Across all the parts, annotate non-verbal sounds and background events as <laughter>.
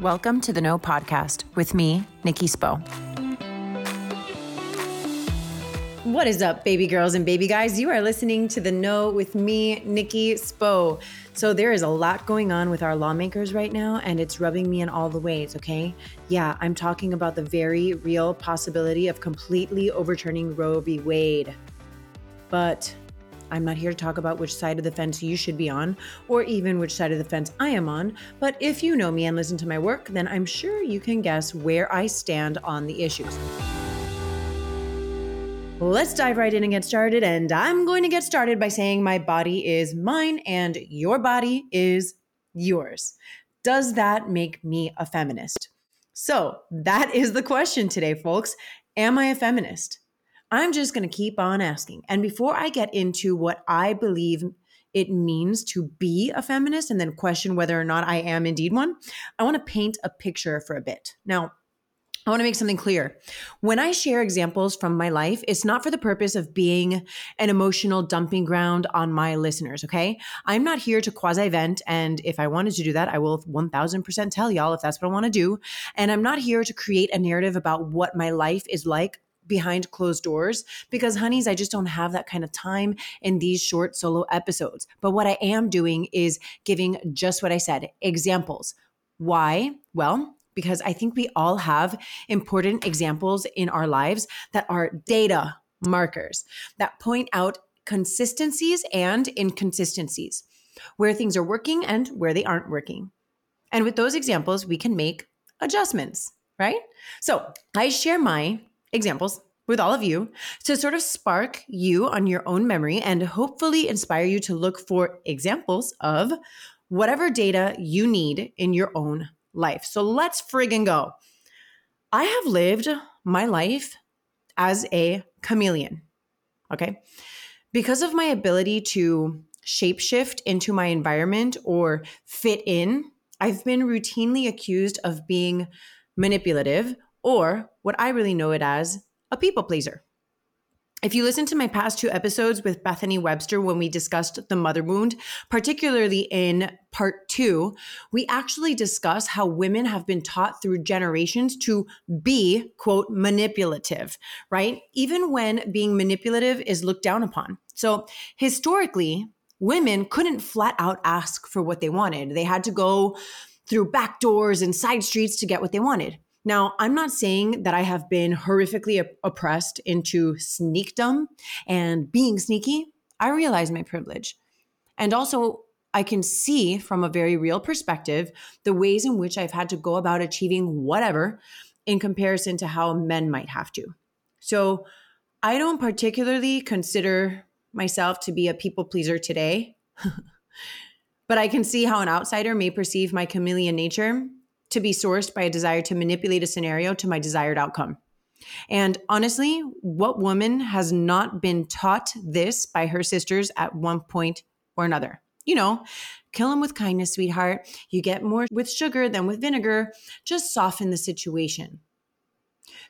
Welcome to the Know Podcast with me, Nikki Spo. What is up, baby girls and baby guys? You are listening to the Know with me, Nikki Spo. So, there is a lot going on with our lawmakers right now, and it's rubbing me in all the ways, okay? Yeah, I'm talking about the very real possibility of completely overturning Roe v. Wade. But I'm not here to talk about which side of the fence you should be on, or even which side of the fence I am on. But if you know me and listen to my work, then I'm sure you can guess where I stand on the issues. Let's dive right in and get started. And I'm going to get started by saying my body is mine and your body is yours. Does that make me a feminist? So, that is the question today, folks. Am I a feminist? I'm just going to keep on asking. And before I get into what I believe it means to be a feminist and then question whether or not I am indeed one, I want to paint a picture for a bit. Now, I want to make something clear. When I share examples from my life, it's not for the purpose of being an emotional dumping ground on my listeners, okay? I'm not here to quasi vent. And if I wanted to do that, I will 1000% tell y'all if that's what I want to do. And I'm not here to create a narrative about what my life is like behind closed doors because, honeys, I just don't have that kind of time in these short solo episodes. But what I am doing is giving just what I said examples. Why? Well, because I think we all have important examples in our lives that are data markers that point out consistencies and inconsistencies, where things are working and where they aren't working. And with those examples, we can make adjustments, right? So I share my examples with all of you to sort of spark you on your own memory and hopefully inspire you to look for examples of whatever data you need in your own life. So let's friggin' go. I have lived my life as a chameleon. Okay. Because of my ability to shapeshift into my environment or fit in, I've been routinely accused of being manipulative or what I really know it as a people pleaser. If you listen to my past two episodes with Bethany Webster when we discussed the mother wound, particularly in part two, we actually discuss how women have been taught through generations to be, quote, manipulative, right? Even when being manipulative is looked down upon. So historically, women couldn't flat out ask for what they wanted. They had to go through back doors and side streets to get what they wanted. Now, I'm not saying that I have been horrifically oppressed into sneakdom and being sneaky. I realize my privilege. And also, I can see from a very real perspective the ways in which I've had to go about achieving whatever in comparison to how men might have to. So, I don't particularly consider myself to be a people pleaser today, <laughs> but I can see how an outsider may perceive my chameleon nature to be sourced by a desire to manipulate a scenario to my desired outcome. And honestly, what woman has not been taught this by her sisters at one point or another? You know, kill them with kindness, sweetheart. You get more with sugar than with vinegar. Just soften the situation.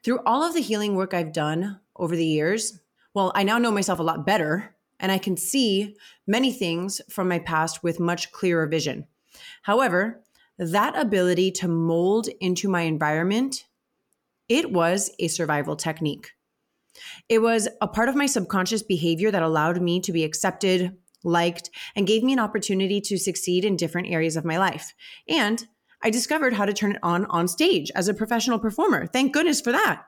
Through all of the healing work I've done over the years, well, I now know myself a lot better and I can see many things from my past with much clearer vision. However, that ability to mold into my environment, it was a survival technique. It was a part of my subconscious behavior that allowed me to be accepted, liked, and gave me an opportunity to succeed in different areas of my life. And I discovered how to turn it on on stage as a professional performer. Thank goodness for that.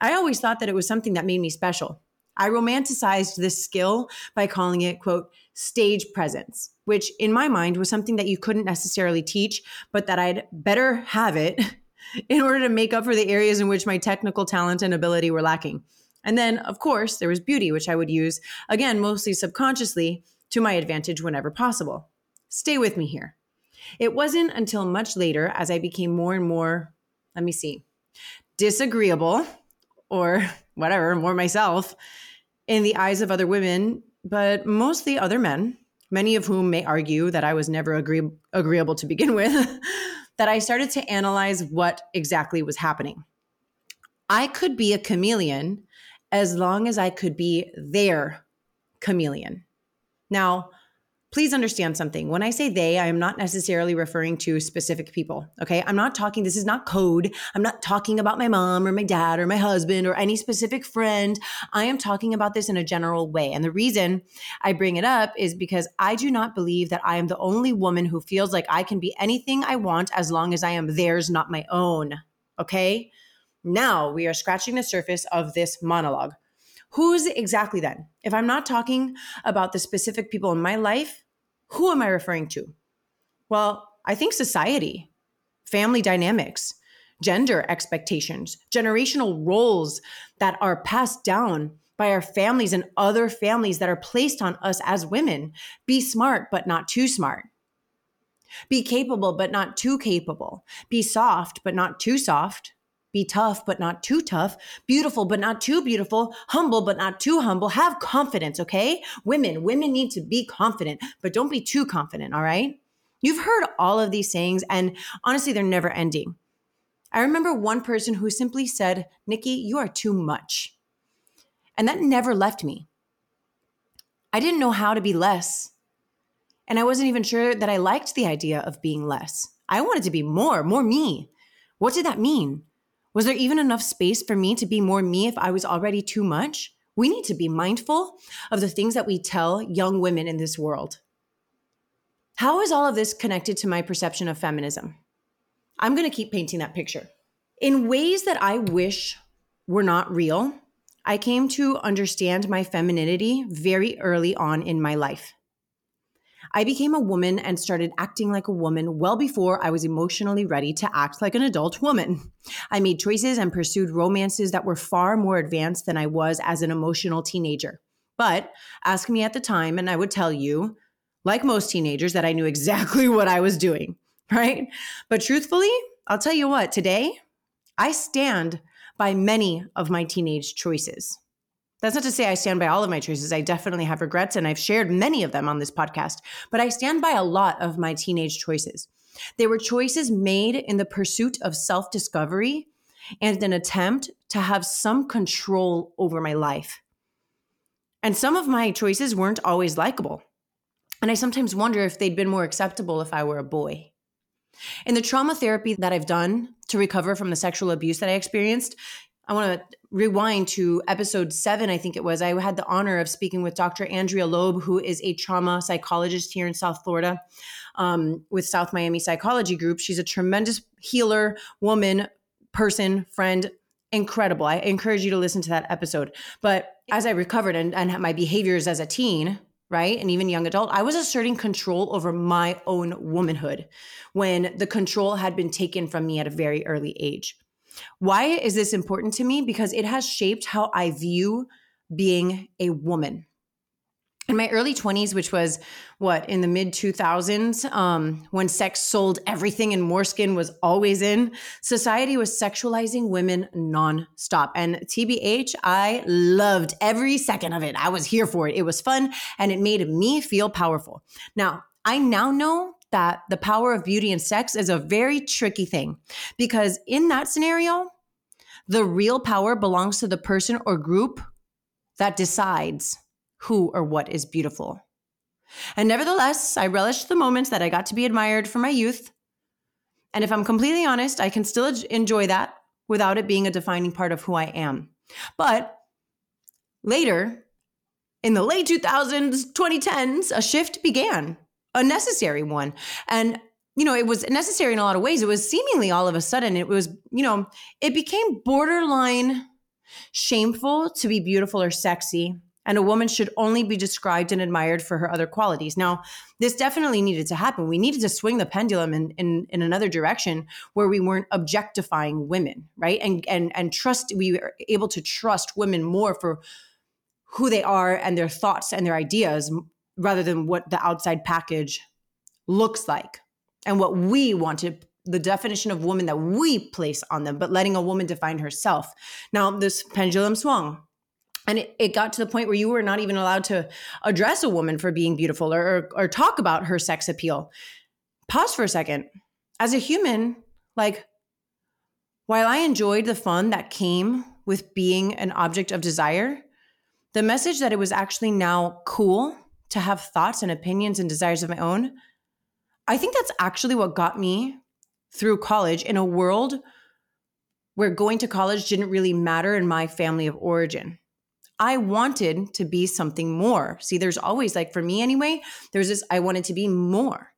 I always thought that it was something that made me special. I romanticized this skill by calling it, quote, stage presence, which in my mind was something that you couldn't necessarily teach, but that I'd better have it <laughs> in order to make up for the areas in which my technical talent and ability were lacking. And then, of course, there was beauty, which I would use, again, mostly subconsciously, to my advantage whenever possible. Stay with me here. It wasn't until much later, as I became more and more, let me see, disagreeable or <laughs> whatever, more myself, in the eyes of other women, but mostly other men, many of whom may argue that I was never agree- agreeable to begin <laughs> with, that I started to analyze what exactly was happening. I could be a chameleon as long as I could be their chameleon. Now, please understand something. When I say they, I am not necessarily referring to specific people. Okay. I'm not talking, this is not code. I'm not talking about my mom or my dad or my husband or any specific friend. I am talking about this in a general way. And the reason I bring it up is because I do not believe that I am the only woman who feels like I can be anything I want as long as I am theirs, not my own. Okay. Now we are scratching the surface of this monologue. Who's exactly then? If I'm not talking about the specific people in my life, who am I referring to? Well, I think society, family dynamics, gender expectations, generational roles that are passed down by our families and other families that are placed on us as women. Be smart, but not too smart. Be capable, but not too capable. Be soft, but not too soft. Be tough, but not too tough. Beautiful, but not too beautiful. Humble, but not too humble. Have confidence, okay? Women, women need to be confident, but don't be too confident, all right? You've heard all of these sayings, and honestly, they're never ending. I remember one person who simply said, Nikki, you are too much. And that never left me. I didn't know how to be less. And I wasn't even sure that I liked the idea of being less. I wanted to be more, more me. What did that mean? Was there even enough space for me to be more me if I was already too much? We need to be mindful of the things that we tell young women in this world. How is all of this connected to my perception of feminism? I'm going to keep painting that picture. In ways that I wish were not real, I came to understand my femininity very early on in my life. I became a woman and started acting like a woman well before I was emotionally ready to act like an adult woman. I made choices and pursued romances that were far more advanced than I was as an emotional teenager. But ask me at the time, and I would tell you, like most teenagers, that I knew exactly <laughs> what I was doing, right? But truthfully, I'll tell you what, today, I stand by many of my teenage choices. That's not to say I stand by all of my choices. I definitely have regrets and I've shared many of them on this podcast, but I stand by a lot of my teenage choices. They were choices made in the pursuit of self discovery and an attempt to have some control over my life. And some of my choices weren't always likable. And I sometimes wonder if they'd been more acceptable if I were a boy. In the trauma therapy that I've done to recover from the sexual abuse that I experienced, I want to rewind to episode seven, I think it was. I had the honor of speaking with Dr. Andrea Loeb, who is a trauma psychologist here in South Florida um, with South Miami Psychology Group. She's a tremendous healer, woman, person, friend, incredible. I encourage you to listen to that episode. But as I recovered and, and my behaviors as a teen, right? And even young adult, I was asserting control over my own womanhood when the control had been taken from me at a very early age. Why is this important to me? Because it has shaped how I view being a woman. In my early 20s, which was what, in the mid 2000s, um, when sex sold everything and more skin was always in, society was sexualizing women nonstop. And TBH, I loved every second of it. I was here for it. It was fun and it made me feel powerful. Now, I now know that the power of beauty and sex is a very tricky thing because in that scenario, the real power belongs to the person or group that decides who or what is beautiful. And nevertheless, I relished the moments that I got to be admired for my youth. And if I'm completely honest, I can still enjoy that without it being a defining part of who I am. But later, in the late 2000s, 2010s, a shift began a necessary one. And you know, it was necessary in a lot of ways. It was seemingly all of a sudden, it was, you know, it became borderline shameful to be beautiful or sexy. And a woman should only be described and admired for her other qualities. Now, this definitely needed to happen. We needed to swing the pendulum in, in, in another direction where we weren't objectifying women, right? And and and trust we were able to trust women more for who they are and their thoughts and their ideas rather than what the outside package looks like and what we want to the definition of woman that we place on them, but letting a woman define herself. Now, this pendulum swung. And it, it got to the point where you were not even allowed to address a woman for being beautiful or, or, or talk about her sex appeal. Pause for a second. As a human, like, while I enjoyed the fun that came with being an object of desire, the message that it was actually now cool to have thoughts and opinions and desires of my own, I think that's actually what got me through college in a world where going to college didn't really matter in my family of origin. I wanted to be something more. See, there's always, like for me anyway, there's this I wanted to be more.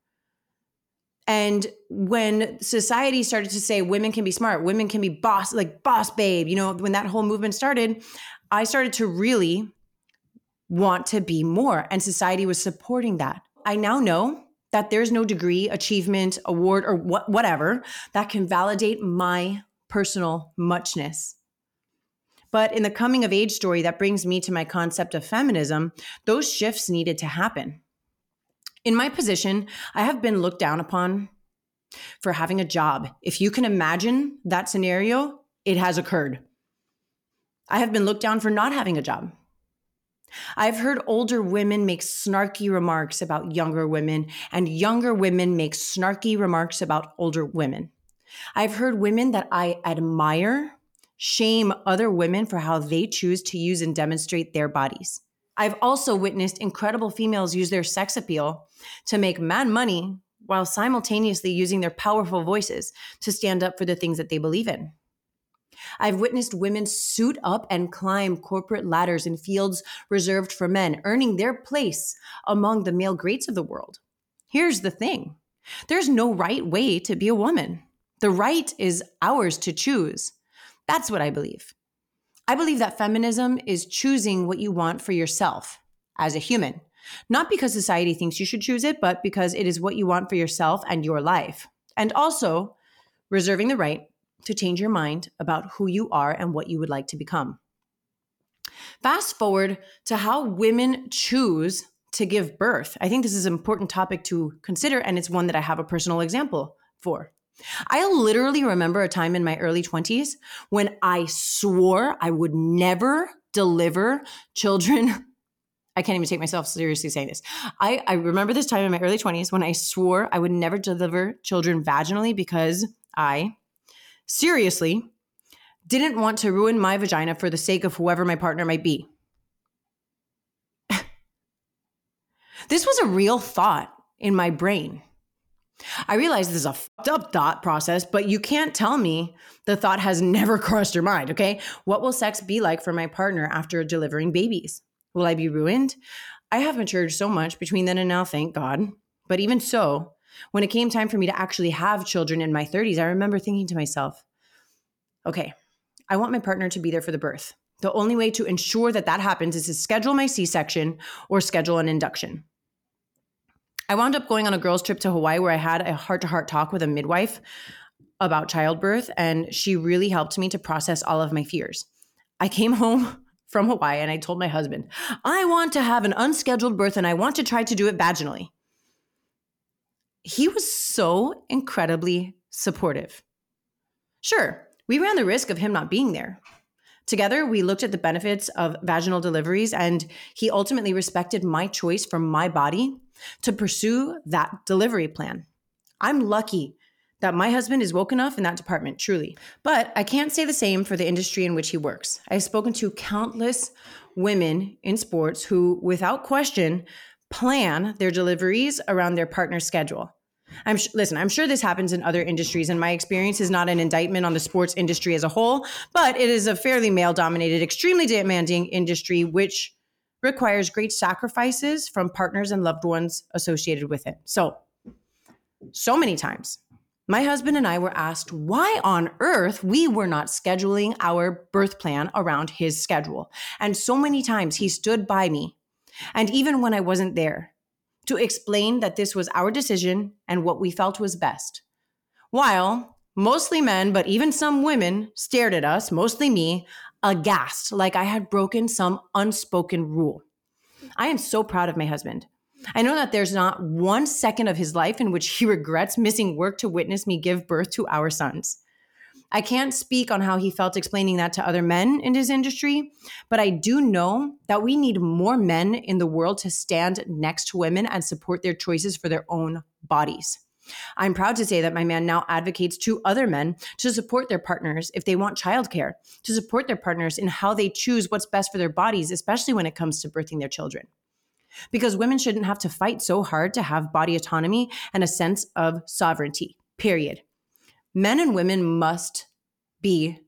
And when society started to say women can be smart, women can be boss, like boss babe, you know, when that whole movement started, I started to really want to be more. And society was supporting that. I now know that there's no degree, achievement, award, or what, whatever that can validate my personal muchness. But in the coming of age story that brings me to my concept of feminism, those shifts needed to happen. In my position, I have been looked down upon for having a job. If you can imagine that scenario, it has occurred. I have been looked down for not having a job. I've heard older women make snarky remarks about younger women, and younger women make snarky remarks about older women. I've heard women that I admire shame other women for how they choose to use and demonstrate their bodies. I've also witnessed incredible females use their sex appeal to make mad money while simultaneously using their powerful voices to stand up for the things that they believe in. I've witnessed women suit up and climb corporate ladders in fields reserved for men, earning their place among the male greats of the world. Here's the thing there's no right way to be a woman. The right is ours to choose. That's what I believe. I believe that feminism is choosing what you want for yourself as a human, not because society thinks you should choose it, but because it is what you want for yourself and your life. And also reserving the right to change your mind about who you are and what you would like to become. Fast forward to how women choose to give birth. I think this is an important topic to consider, and it's one that I have a personal example for. I literally remember a time in my early 20s when I swore I would never deliver children. <laughs> I can't even take myself seriously saying this. I, I remember this time in my early 20s when I swore I would never deliver children vaginally because I seriously didn't want to ruin my vagina for the sake of whoever my partner might be. <laughs> this was a real thought in my brain. I realize this is a fucked up thought process, but you can't tell me the thought has never <laughs> crossed your mind, okay? What will sex be like for my partner after delivering babies? Will I be ruined? I have matured so much between then and now, thank God. But even so, when it came time for me to actually have children in my 30s, I remember thinking to myself, okay, I want my partner to be there for the birth. The only way to ensure that that happens is to schedule my C section or schedule an induction. I wound up going on a girls' trip to Hawaii where I had a heart to heart talk with a midwife about childbirth, and she really helped me to process all of my fears. I came <laughs> home from Hawaii and I told my husband, I want to have an unscheduled birth and I want to try to do it vaginally he was so incredibly supportive. Sure, we ran the risk of him not being there. Together, we looked at the benefits of vaginal deliveries, and he ultimately respected my choice for my body to pursue that delivery plan. I'm lucky that my husband is woke enough in that department, truly. But I can't say the same for the industry in which he works. I've spoken to countless women in sports who, without question, plan their deliveries around their partner's schedule. I'm sh- listen, I'm sure this happens in other industries and my experience is not an indictment on the sports industry as a whole, but it is a fairly male dominated, extremely demanding industry which requires great sacrifices from partners and loved ones associated with it. So, so many times my husband and I were asked why on earth we were not scheduling our birth plan around his schedule. And so many times he stood by me. And even when I wasn't there, to explain that this was our decision and what we felt was best. While mostly men, but even some women, stared at us, mostly me, aghast, like I had broken some unspoken rule. I am so proud of my husband. I know that there's not one second of his life in which he regrets missing work to witness me give birth to our sons. I can't speak on how he felt explaining that to other men in his industry, but I do know that we need more men in the world to stand next to women and support their choices for their own bodies. I'm proud to say that my man now advocates to other men to support their partners if they want childcare, to support their partners in how they choose what's best for their bodies, especially when it comes to birthing their children. because women shouldn't have to fight so hard to have body autonomy and a sense of sovereignty, period. Men and women must be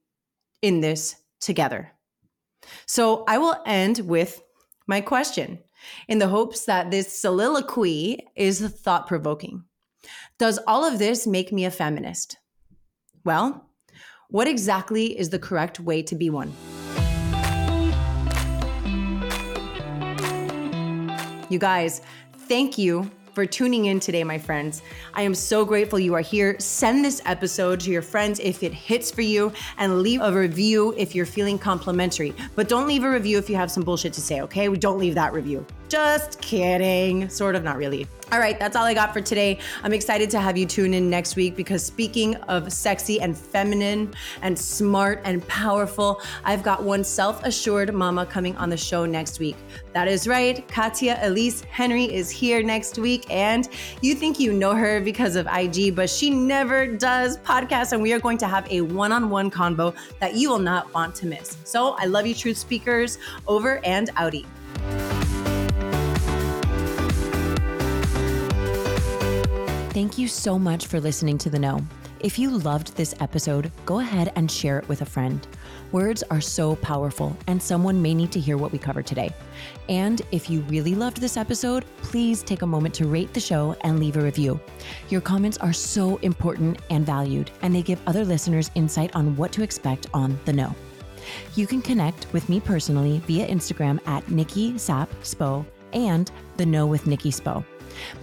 in this together. So I will end with my question in the hopes that this soliloquy is thought provoking. Does all of this make me a feminist? Well, what exactly is the correct way to be one? You guys, thank you for tuning in today, my friends. I am so grateful you are here. Send this episode to your friends if it hits for you and leave a review if you're feeling complimentary. But don't leave a review if you have some bullshit to say, okay? Don't leave that review. Just kidding. Sort of, not really. All right, that's all I got for today. I'm excited to have you tune in next week because speaking of sexy and feminine and smart and powerful, I've got one self assured mama coming on the show next week. That is right, Katya Elise Henry is here next week. And you think you know her because of IG, but she never does podcasts. And we are going to have a one on one convo that you will not want to miss. So I love you, truth speakers. Over and outie. Thank you so much for listening to The Know. If you loved this episode, go ahead and share it with a friend. Words are so powerful, and someone may need to hear what we covered today. And if you really loved this episode, please take a moment to rate the show and leave a review. Your comments are so important and valued, and they give other listeners insight on what to expect on The Know. You can connect with me personally via Instagram at Nikki Spo and The Know with Nikki Spo.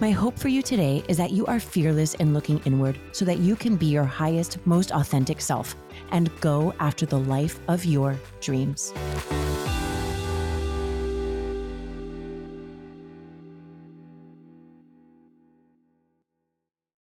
My hope for you today is that you are fearless in looking inward so that you can be your highest, most authentic self and go after the life of your dreams.